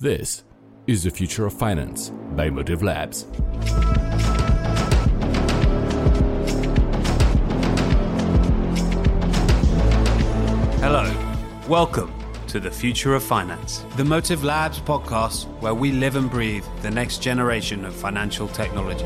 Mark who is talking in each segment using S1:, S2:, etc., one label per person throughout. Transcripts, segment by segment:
S1: This is the future of finance by Motive Labs.
S2: Hello, welcome to the future of finance, the Motive Labs podcast where we live and breathe the next generation of financial technology.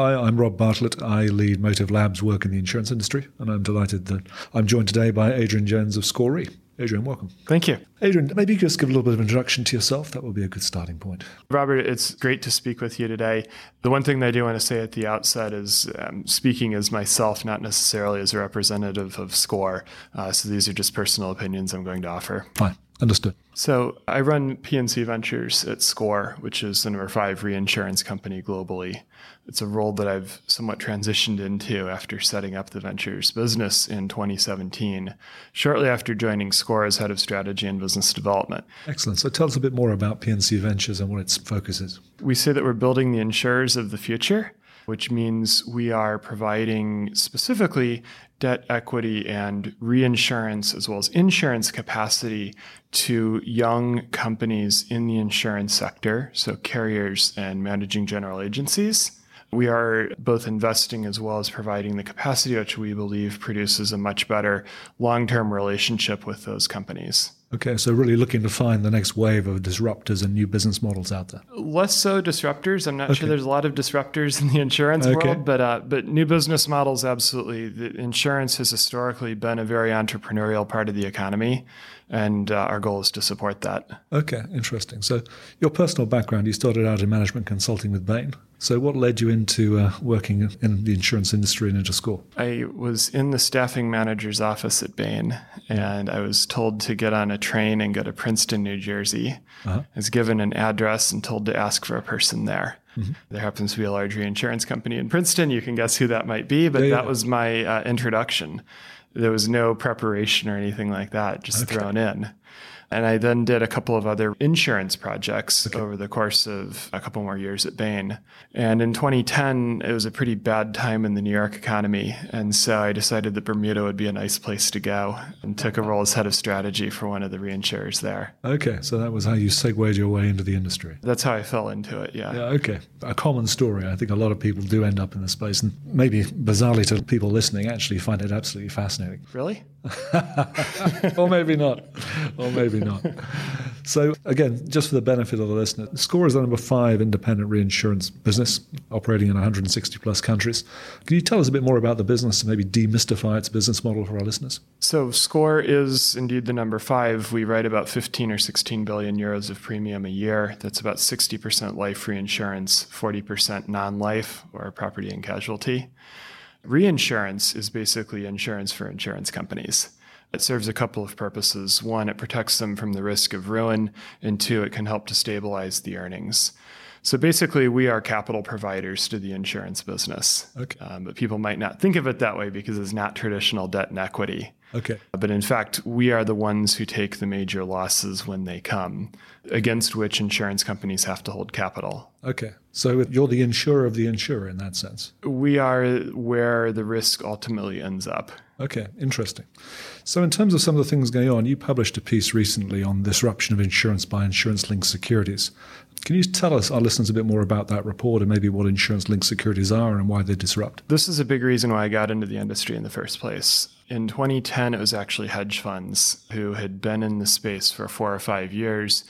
S3: Hi, I'm Rob Bartlett. I lead Motive Labs work in the insurance industry, and I'm delighted that I'm joined today by Adrian Jones of SCOR Adrian, welcome.
S4: Thank you.
S3: Adrian, maybe you could just give a little bit of introduction to yourself. That would be a good starting point.
S4: Robert, it's great to speak with you today. The one thing that I do want to say at the outset is um, speaking as myself, not necessarily as a representative of SCOR. Uh, so these are just personal opinions I'm going to offer.
S3: Fine. Understood.
S4: So I run P&C Ventures at SCOR, which is the number five reinsurance company globally. It's a role that I've somewhat transitioned into after setting up the ventures business in 2017, shortly after joining SCOR as head of strategy and business development.
S3: Excellent. So tell us a bit more about P&C Ventures and what its focus is.
S4: We say that we're building the insurers of the future which means we are providing specifically debt equity and reinsurance as well as insurance capacity to young companies in the insurance sector, so carriers and managing general agencies. We are both investing as well as providing the capacity which we believe produces a much better long term relationship with those companies.
S3: Okay, so really looking to find the next wave of disruptors and new business models out there.
S4: Less so disruptors. I'm not okay. sure there's a lot of disruptors in the insurance okay. world, but uh, but new business models absolutely. The insurance has historically been a very entrepreneurial part of the economy, and uh, our goal is to support that.
S3: Okay, interesting. So your personal background, you started out in management consulting with Bain. So, what led you into uh, working in the insurance industry and into SCOR?
S4: I was in the staffing manager's office at Bain, and I was told to get on a train and go to Princeton, New Jersey. Uh-huh. I was given an address and told to ask for a person there. Mm-hmm. There happens to be a large reinsurance company in Princeton. You can guess who that might be, but yeah, that yeah. was my uh, introduction. There was no preparation or anything like that, just okay. thrown in. And I then did a couple of other insurance projects okay. over the course of a couple more years at Bain. And in 2010, it was a pretty bad time in the New York economy. And so I decided that Bermuda would be a nice place to go and took a role as head of strategy for one of the reinsurers there.
S3: Okay. So that was how you segued your way into the industry.
S4: That's how I fell into it. Yeah.
S3: Yeah. Okay. A common story. I think a lot of people do end up in this space. And maybe bizarrely to people listening, actually find it absolutely fascinating.
S4: Really?
S3: or maybe not. Or maybe not. So, again, just for the benefit of the listener, SCOR is the number five independent reinsurance business operating in 160 plus countries. Can you tell us a bit more about the business and maybe demystify its business model for our listeners?
S4: So, SCOR is indeed the number five. We write about 15 or 16 billion euros of premium a year. That's about 60% life reinsurance, 40% non life or property and casualty. Reinsurance is basically insurance for insurance companies. It serves a couple of purposes. One, it protects them from the risk of ruin, and two, it can help to stabilize the earnings. So basically, we are capital providers to the insurance business. Okay. Um, but people might not think of it that way because it's not traditional debt and equity.
S3: Okay.
S4: But in fact, we are the ones who take the major losses when they come, against which insurance companies have to hold capital.
S3: Okay. So you're the insurer of the insurer in that sense.
S4: We are where the risk ultimately ends up.
S3: Okay, interesting. So, in terms of some of the things going on, you published a piece recently on disruption of insurance by insurance linked securities. Can you tell us, our listeners, a bit more about that report and maybe what insurance linked securities are and why they disrupt?
S4: This is a big reason why I got into the industry in the first place. In 2010, it was actually hedge funds who had been in the space for four or five years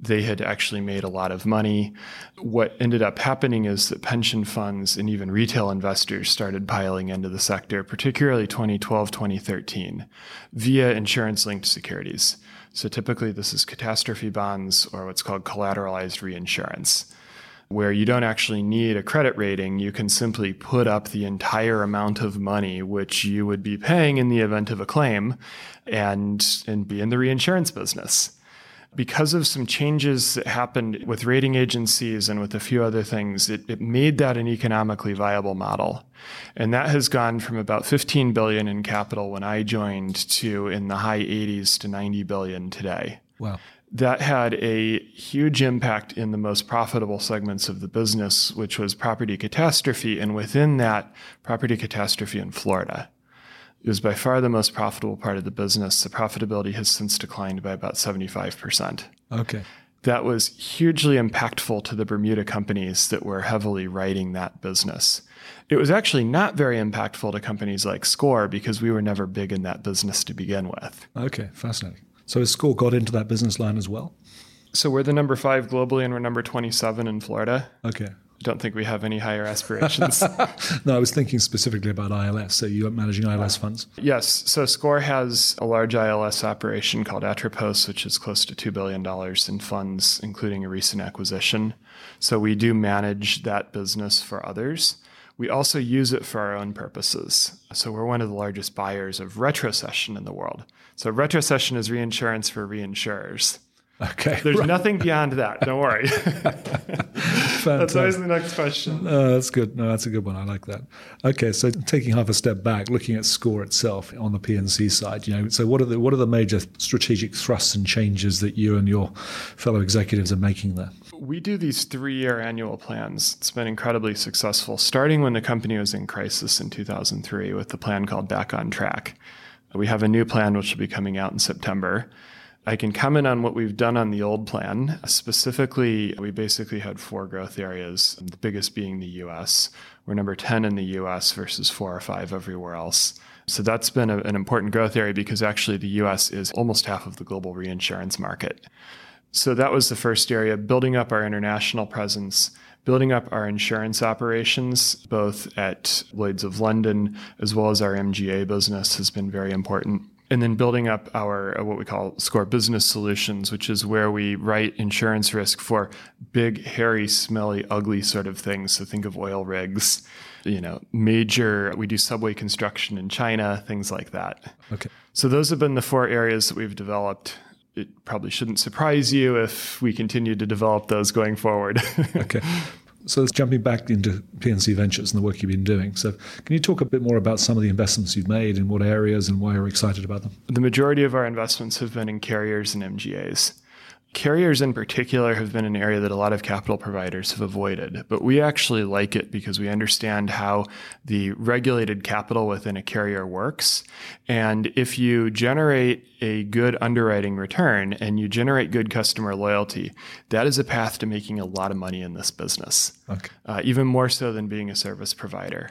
S4: they had actually made a lot of money. What ended up happening is that pension funds and even retail investors started piling into the sector, particularly 2012, 2013, via insurance linked securities. So typically, this is catastrophe bonds or what's called collateralized reinsurance, where you don't actually need a credit rating. You can simply put up the entire amount of money which you would be paying in the event of a claim and, and be in the reinsurance business because of some changes that happened with rating agencies and with a few other things, it, it, made that an economically viable model. And that has gone from about 15 billion in capital when I joined to in the high 80s to 90 billion today.
S3: Wow.
S4: That had a huge impact in the most profitable segments of the business, which was property catastrophe, and within that, property catastrophe in Florida. It was by far the most profitable part of the business. The profitability has since declined by about 75%.
S3: Okay.
S4: That was hugely impactful to the Bermuda companies that were heavily writing that business. It was actually not very impactful to companies like SCOR because we were never big in that business to begin with.
S3: Okay, fascinating. So has SCOR got into that business line as well?
S4: So we're the number five globally and we're number 27 in Florida.
S3: Okay.
S4: I don't think we have any higher aspirations.
S3: no, I was thinking specifically about ILS. So you're managing ILS funds?
S4: Yes. So SCOR has a large ILS operation called Atropos, which is close to $2 billion in funds, including a recent acquisition. So we do manage that business for others. We also use it for our own purposes. So we're one of the largest buyers of retrocession in the world. So retrocession is reinsurance for reinsurers.
S3: Okay.
S4: There's right. nothing beyond that. Don't worry. that's always the next question.
S3: Uh, that's good. No, that's a good one. I like that. Okay, so taking half a step back, looking at SCOR itself on the P&C side, you know, so what are the what are the major strategic thrusts and changes that you and your fellow executives are making there?
S4: We do these three-year annual plans. It's been incredibly successful, starting when the company was in crisis in 2003 with the plan called Back on Track. We have a new plan which will be coming out in September. I can comment on what we've done on the old plan. Specifically, we basically had four growth areas, the biggest being the US. We're number 10 in the US versus four or five everywhere else. So that's been a, an important growth area because actually the US is almost half of the global reinsurance market. So that was the first area, building up our international presence, building up our insurance operations, both at Lloyd's of London as well as our MGA business, has been very important and then building up our uh, what we call SCOR Business Solutions, which is where we write insurance risk for big, hairy, smelly, ugly sort of things. So think of oil rigs, you know, major. We do subway construction in China, things like that.
S3: Okay.
S4: So those have been the four areas that we've developed. It probably shouldn't surprise you if we continue to develop those going forward.
S3: okay. So let's jumping back into P&C Ventures and the work you've been doing. So can you talk a bit more about some of the investments you've made in what areas and why you're excited about them?
S4: The majority of our investments have been in carriers and MGAs. Carriers in particular have been an area that a lot of capital providers have avoided, but we actually like it because we understand how the regulated capital within a carrier works. And if you generate a good underwriting return and you generate good customer loyalty, that is a path to making a lot of money in this business,
S3: okay.
S4: uh, even more so than being a service provider.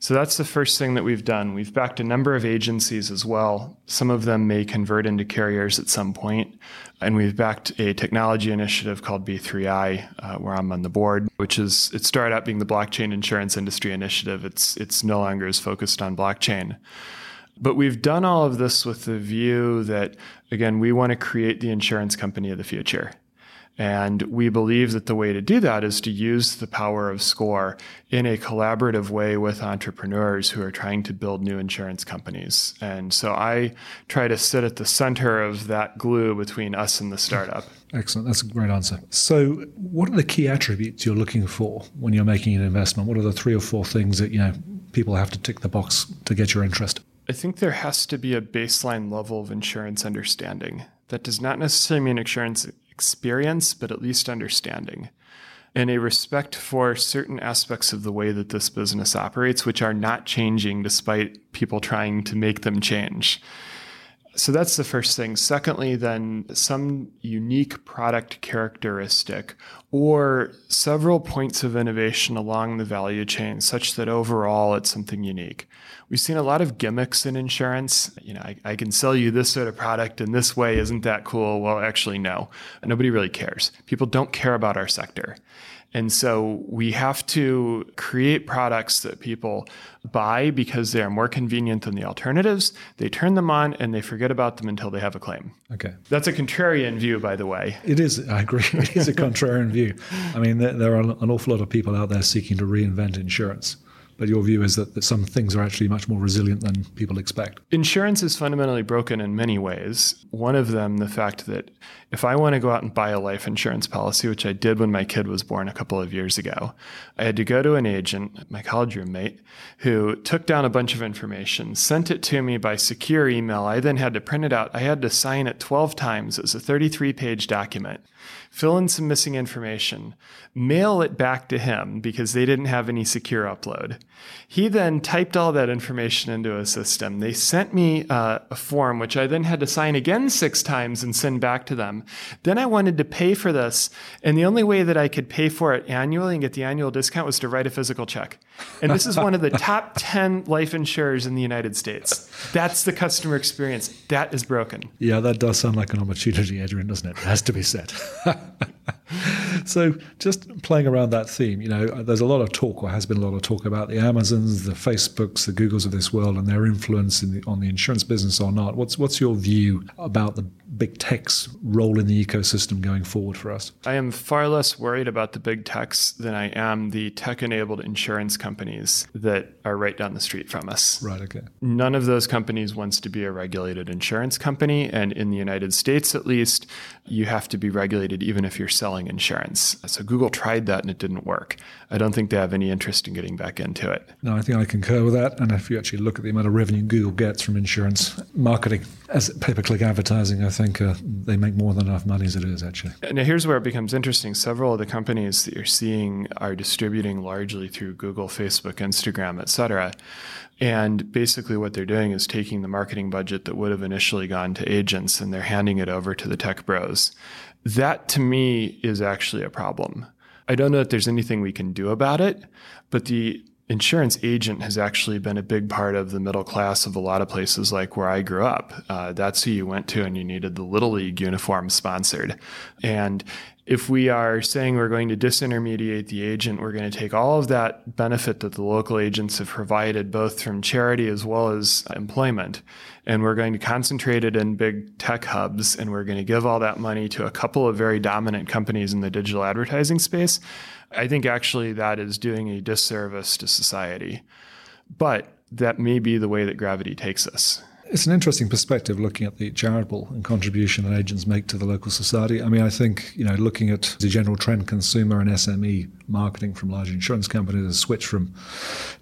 S4: So that's the first thing that we've done. We've backed a number of agencies as well. Some of them may convert into carriers at some point. And we've backed a technology initiative called B3I, uh, where I'm on the board, which is it started out being the blockchain insurance industry initiative. It's it's no longer as focused on blockchain. But we've done all of this with the view that again, we want to create the insurance company of the future. And we believe that the way to do that is to use the power of SCOR in a collaborative way with entrepreneurs who are trying to build new insurance companies. And so I try to sit at the center of that glue between us and the startup.
S3: Excellent. That's a great answer. So, what are the key attributes you're looking for when you're making an investment? What are the three or four things that, you know, people have to tick the box to get your interest?
S4: I think there has to be a baseline level of insurance understanding. That does not necessarily mean insurance experience, but at least understanding, and a respect for certain aspects of the way that this business operates, which are not changing despite people trying to make them change. So that's the first thing. Secondly, then some unique product characteristic or several points of innovation along the value chain such that overall it's something unique. We've seen a lot of gimmicks in insurance. You know, I, I can sell you this sort of product in this way. Isn't that cool? Well, actually, no. Nobody really cares. People don't care about our sector. And so we have to create products that people buy because they are more convenient than the alternatives. They turn them on and they forget about them until they have a claim.
S3: Okay.
S4: That's a contrarian view, by the way.
S3: It is. I agree. It is a contrarian view. I mean, there, there, are an awful lot of people out there seeking to reinvent insurance. But your view is that, that some things are actually much more resilient than people expect.
S4: Insurance is fundamentally broken in many ways. One of them, the fact that if I want to go out and buy a life insurance policy, which I did when my kid was born a couple of years ago, I had to go to an agent, my college roommate, who took down a bunch of information, sent it to me by secure email. I then had to print it out. I had to sign it 12 times. It was a 33 page document fill in some missing information, mail it back to him because they didn't have any secure upload. He then typed all that information into a system. They sent me uh, a form, which I then had to sign again six times and send back to them. Then I wanted to pay for this, and the only way that I could pay for it annually and get the annual discount was to write a physical check. And this is one of the top 10 life insurers in the United States. That's the customer experience. That is broken.
S3: Yeah, that does sound like an opportunity, Adrian, doesn't it? It has to be said. so just playing around that theme, you know, uh, there's a lot of talk, or has been a lot of talk about the Amazons, the Facebooks, the Googles of this world, and their influence the, on the insurance business or not. What's what's your view about the big tech's role in the ecosystem going forward for us?
S4: I am far less worried about the big techs than I am the tech-enabled insurance companies that are right down the street from us.
S3: Right. Okay.
S4: None of those companies wants to be a regulated insurance company, and in the United States, at least, you have to be regulated even if you're selling insurance. So Google tried that and it didn't work. I don't think they have any interest in getting back into it.
S3: No, I think I concur with that. And if you actually look at the amount of revenue Google gets from insurance marketing as pay per click advertising, I think uh, they make more than enough money as it is, actually.
S4: Now, here's where it becomes interesting. Several of the companies that you're seeing are distributing largely through Google, Facebook, Instagram, et cetera. And basically, what they're doing is taking the marketing budget that would have initially gone to agents and they're handing it over to the tech bros. That to me is actually a problem. I don't know that there's anything we can do about it, but the insurance agent has actually been a big part of the middle class of a lot of places like where I grew up. Uh, that's who you went to and you needed the Little League uniform sponsored. And if we are saying we're going to disintermediate the agent, we're going to take all of that benefit that the local agents have provided, both from charity as well as employment, and we're going to concentrate it in big tech hubs, and we're going to give all that money to a couple of very dominant companies in the digital advertising space. I think actually that is doing a disservice to society. But that may be the way that gravity takes us.
S3: It's an interesting perspective looking at the charitable and contribution that agents make to the local society. I mean, I think, you know, looking at the general trend consumer and SME marketing from large insurance companies has switched from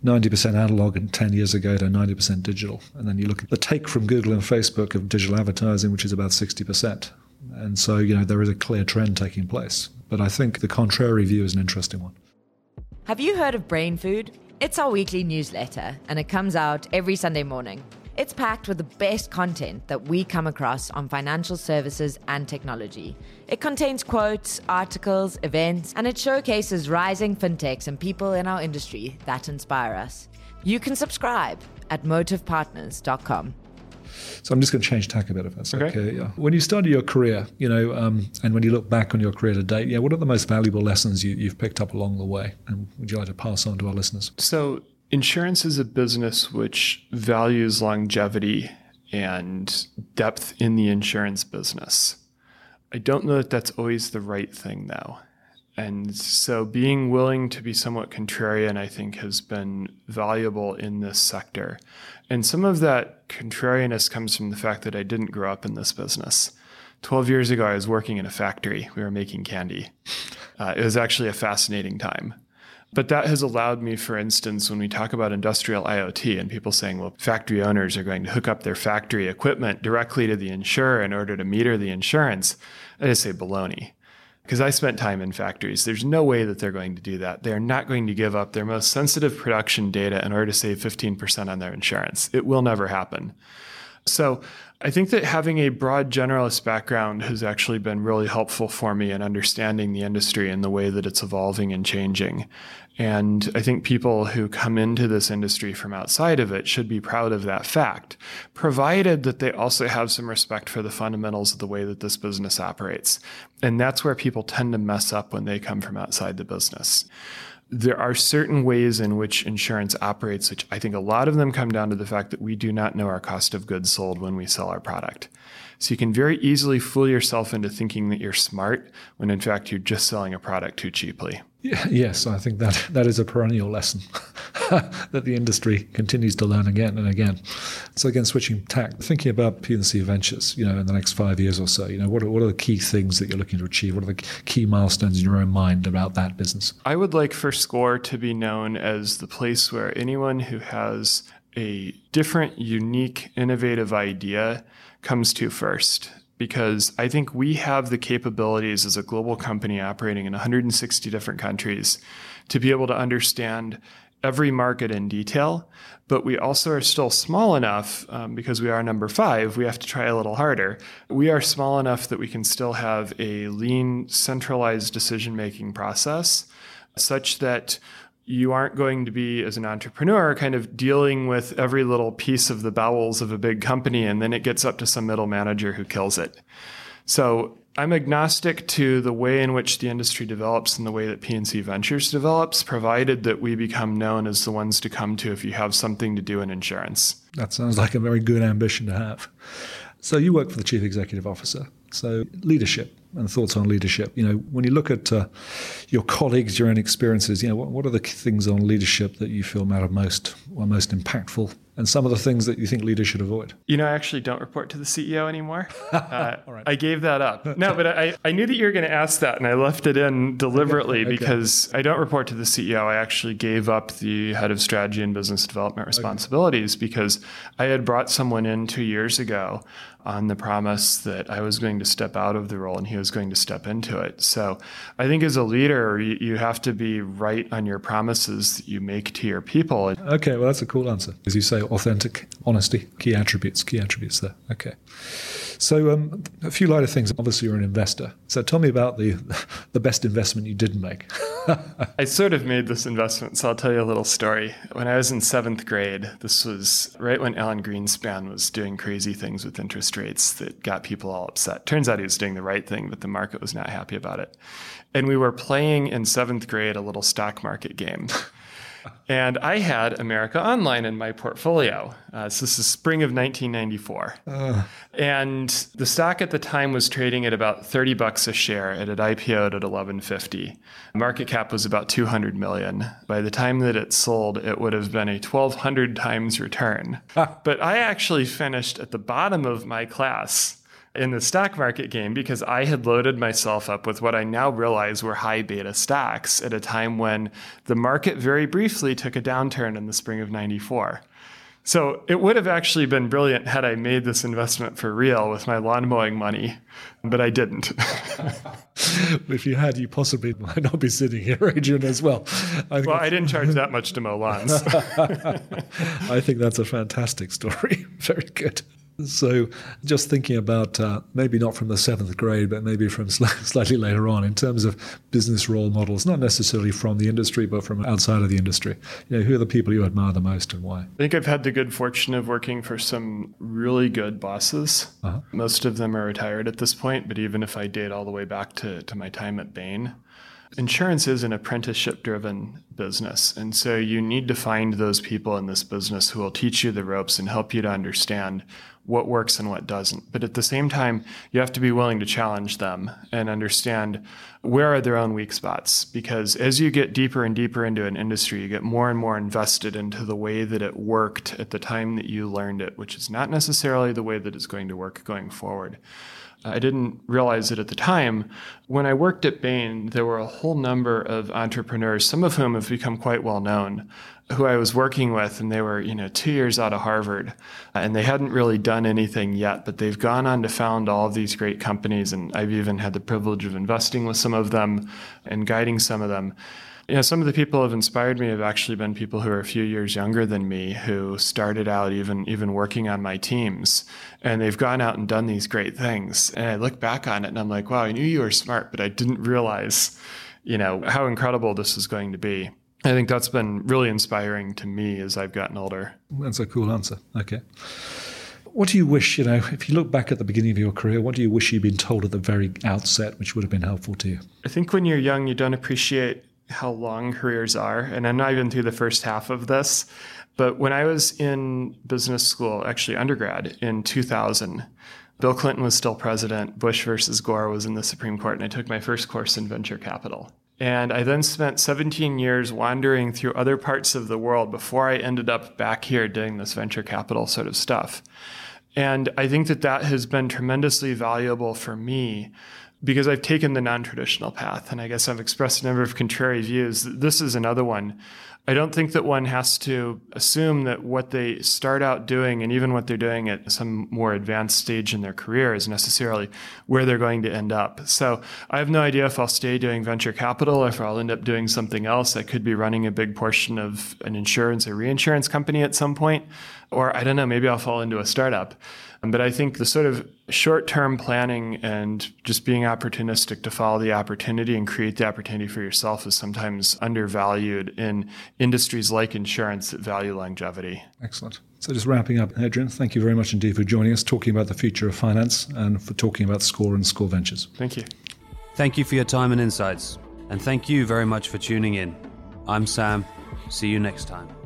S3: 90% analog 10 years ago to 90% digital. And then you look at the take from Google and Facebook of digital advertising, which is about 60%. And so, you know, there is a clear trend taking place. But I think the contrary view is an interesting one.
S5: Have you heard of Brain Food? It's our weekly newsletter, and it comes out every Sunday morning. It's packed with the best content that we come across on financial services and technology. It contains quotes, articles, events, and it showcases rising fintechs and people in our industry that inspire us. You can subscribe at motivepartners.com.
S3: So I'm just going to change tack a bit, if that's okay.
S4: okay
S3: yeah. When you started your career, you know, um, and when you look back on your career to date, yeah, what are the most valuable lessons you, you've picked up along the way? And would you like to pass on to our listeners?
S4: So insurance is a business which values longevity and depth in the insurance business. I don't know that that's always the right thing, though. And so being willing to be somewhat contrarian, I think, has been valuable in this sector. And some of that contrariness comes from the fact that I didn't grow up in this business. 12 years ago, I was working in a factory. We were making candy. Uh, it was actually a fascinating time. But that has allowed me, for instance, when we talk about industrial IoT and people saying, well, factory owners are going to hook up their factory equipment directly to the insurer in order to meter the insurance, I just say baloney because I spent time in factories. There's no way that they're going to do that. They're not going to give up their most sensitive production data in order to save 15% on their insurance. It will never happen. So I think that having a broad generalist background has actually been really helpful for me in understanding the industry and the way that it's evolving and changing. And I think people who come into this industry from outside of it should be proud of that fact, provided that they also have some respect for the fundamentals of the way that this business operates. And that's where people tend to mess up when they come from outside the business there are certain ways in which insurance operates, which I think a lot of them come down to the fact that we do not know our cost of goods sold when we sell our product. So you can very easily fool yourself into thinking that you're smart when in fact you're just selling a product too cheaply.
S3: Yes, I think that that is a perennial lesson. that the industry continues to learn again and again. So again, switching tack, thinking about P&C Ventures, you know, in the next five years or so, you know, what are, what are the key things that you're looking to achieve? What are the key milestones in your own mind about that business?
S4: I would like for SCOR to be known as the place where anyone who has a different, unique, innovative idea comes to first because I think we have the capabilities as a global company operating in 160 different countries to be able to understand every market in detail. But we also are still small enough um, because we are number five, we have to try a little harder. We are small enough that we can still have a lean, centralized decision making process such that you aren't going to be, as an entrepreneur, kind of dealing with every little piece of the bowels of a big company and then it gets up to some middle manager who kills it. So I'm agnostic to the way in which the industry develops and the way that P&C Ventures develops, provided that we become known as the ones to come to if you have something to do in insurance.
S3: That sounds like a very good ambition to have. So you work for the chief executive officer. So leadership and thoughts on leadership. You know, when you look at uh, your colleagues, your own experiences, you know, what, what, are the things on leadership that you feel matter most or most impactful? And some of the things that you think leaders should avoid?
S4: You know, I actually don't report to the CEO anymore. Uh, I gave that up. No, but I, I knew that you were going to ask that, and I left it in deliberately okay. because I don't report to the CEO. I actually gave up the head of strategy and business development responsibilities okay. because I had brought someone in two years ago on the promise that I was going to step out of the role and he was going to step into it. So I think as a leader, you, have to be right on your promises that you make to your people.
S3: Okay, well, that's a cool answer. As you say, authentic, honesty, key attributes, key attributes there. Okay. So um, a few lighter things. Obviously, you're an investor. So tell me about the the best investment you didn't make.
S4: I sort of made this investment, so I'll tell you a little story. When I was in seventh grade, this was right when Alan Greenspan was doing crazy things with interest rates that got people all upset. Turns out he was doing the right thing, but the market was not happy about it. And we were playing in seventh grade a little stock market game. and I had America Online in my portfolio. Uh, so this is spring of 1994. Uh. And the stock at the time was trading at about 30 bucks a share. It had IPO'd at 1150. Market cap was about 200 million. By the time that it sold, it would have been a 1200 times return. but I actually finished at the bottom of my class in the stock market game because I had loaded myself up with what I now realize were high beta stocks at a time when the market very briefly took a downturn in the spring of 94. So it would have actually been brilliant had I made this investment for real with my lawn mowing money, but I didn't.
S3: if you had, you possibly might not be sitting here, Adrian, as well.
S4: I well, I didn't charge that much to mow lawns.
S3: I think that's a fantastic story. Very good. So, just thinking about uh, maybe not from the seventh grade, but maybe from sl- slightly later on, in terms of business role models, not necessarily from the industry, but from outside of the industry. You know, who are the people you admire the most and why?
S4: I think I've had the good fortune of working for some really good bosses. Uh-huh. Most of them are retired at this point, but even if I date all the way back to, to my time at Bain, Insurance is an apprenticeship driven business. And so you need to find those people in this business who will teach you the ropes and help you to understand what works and what doesn't. But at the same time, you have to be willing to challenge them and understand where are their own weak spots. Because as you get deeper and deeper into an industry, you get more and more invested into the way that it worked at the time that you learned it, which is not necessarily the way that it's going to work going forward. I didn't realize it at the time. When I worked at Bain, there were a whole number of entrepreneurs, some of whom have become quite well known, who I was working with, and they were, you know, two years out of Harvard, uh, and they hadn't really done anything yet, but they've gone on to found all of these great companies, and I've even had the privilege of investing with some of them and guiding some of them. Know, some of the people who have inspired me have actually been people who are a few years younger than me, who started out even even working on my teams, and they've gone out and done these great things. And I look back on it, and I'm like, wow, I knew you were smart, but I didn't realize, you know, how incredible this is going to be. I think that's been really inspiring to me as I've gotten older.
S3: That's a cool answer. Okay. What do you wish, you know, if you look back at the beginning of your career, what do you wish you'd been told at the very outset, which would have been helpful to you?
S4: I think when you're young, you don't appreciate how long careers are. And I'm not even through the first half of this. But when I was in business school, actually undergrad in 2000, Bill Clinton was still president. Bush versus Gore was in the Supreme Court. And I took my first course in venture capital. And I then spent 17 years wandering through other parts of the world before I ended up back here doing this venture capital sort of stuff. And I think that that has been tremendously valuable for me because I've taken the non traditional path. And I guess I've expressed a number of contrary views. This is another one. I don't think that one has to assume that what they start out doing and even what they're doing at some more advanced stage in their career is necessarily where they're going to end up. So I have no idea if I'll stay doing venture capital or if I'll end up doing something else. I could be running a big portion of an insurance or reinsurance company at some point, or I don't know, maybe I'll fall into a startup. But I think the sort of short term planning and just being opportunistic to follow the opportunity and create the opportunity for yourself is sometimes undervalued in industries like insurance that value longevity.
S3: Excellent. So, just wrapping up, Adrian, thank you very much indeed for joining us, talking about the future of finance and for talking about SCOR and SCOR Ventures.
S4: Thank you.
S2: Thank you for your time and insights. And thank you very much for tuning in. I'm Sam. See you next time.